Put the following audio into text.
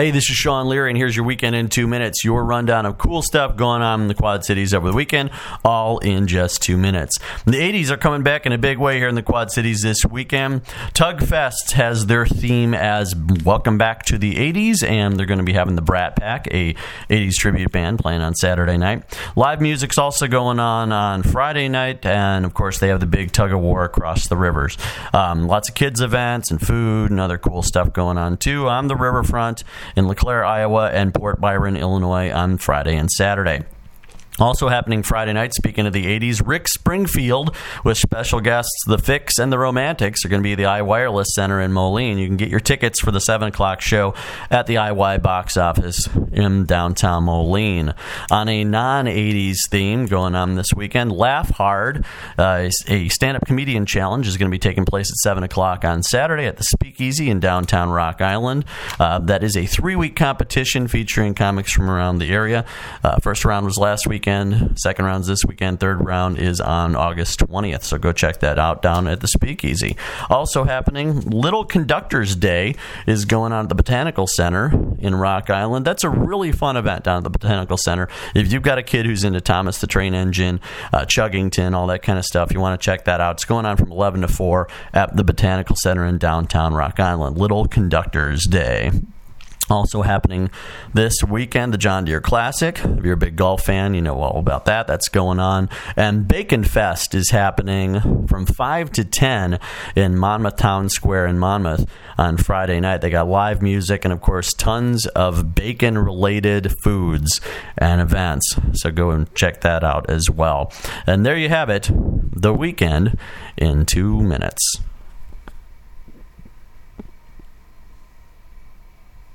Hey, this is Sean Leary, and here's your weekend in two minutes. Your rundown of cool stuff going on in the Quad Cities over the weekend, all in just two minutes. The 80s are coming back in a big way here in the Quad Cities this weekend. Tug Fest has their theme as Welcome Back to the 80s, and they're going to be having the Brat Pack, a 80s tribute band, playing on Saturday night. Live music's also going on on Friday night, and of course, they have the big tug of war across the rivers. Um, lots of kids' events and food and other cool stuff going on too on the riverfront in LeClaire, Iowa, and Port Byron, Illinois on Friday and Saturday. Also happening Friday night, speaking of the 80s, Rick Springfield with special guests The Fixx and the Romantics are going to be at the iWireless Center in Moline. You can get your tickets for the 7 o'clock show at the IY box office in downtown Moline. On a non 80s theme going on this weekend, Laugh Hard, uh, a stand up comedian challenge, is going to be taking place at 7 o'clock on Saturday at the Speakeasy in downtown Rock Island. Uh, that is a three week competition featuring comics from around the area. Uh, first round was last weekend weekend. Second round's this weekend. Third round is on August 20th. So go check that out down at the Speakeasy. Also happening, Little Conductors Day is going on at the Botanical Center in Rock Island. That's a really fun event down at the Botanical Center. If you've got a kid who's into Thomas the Train Engine, uh, Chuggington, all that kind of stuff, you want to check that out. It's going on from 11 to 4 at the Botanical Center in downtown Rock Island. Little Conductors Day. Also happening this weekend, the John Deere Classic. If you're a big golf fan, you know all about that. That's going on. And Bacon Fest is happening from 5 to 10 in Monmouth Town Square in Monmouth on Friday night. They got live music and, of course, tons of bacon related foods and events. So go and check that out as well. And there you have it the weekend in two minutes.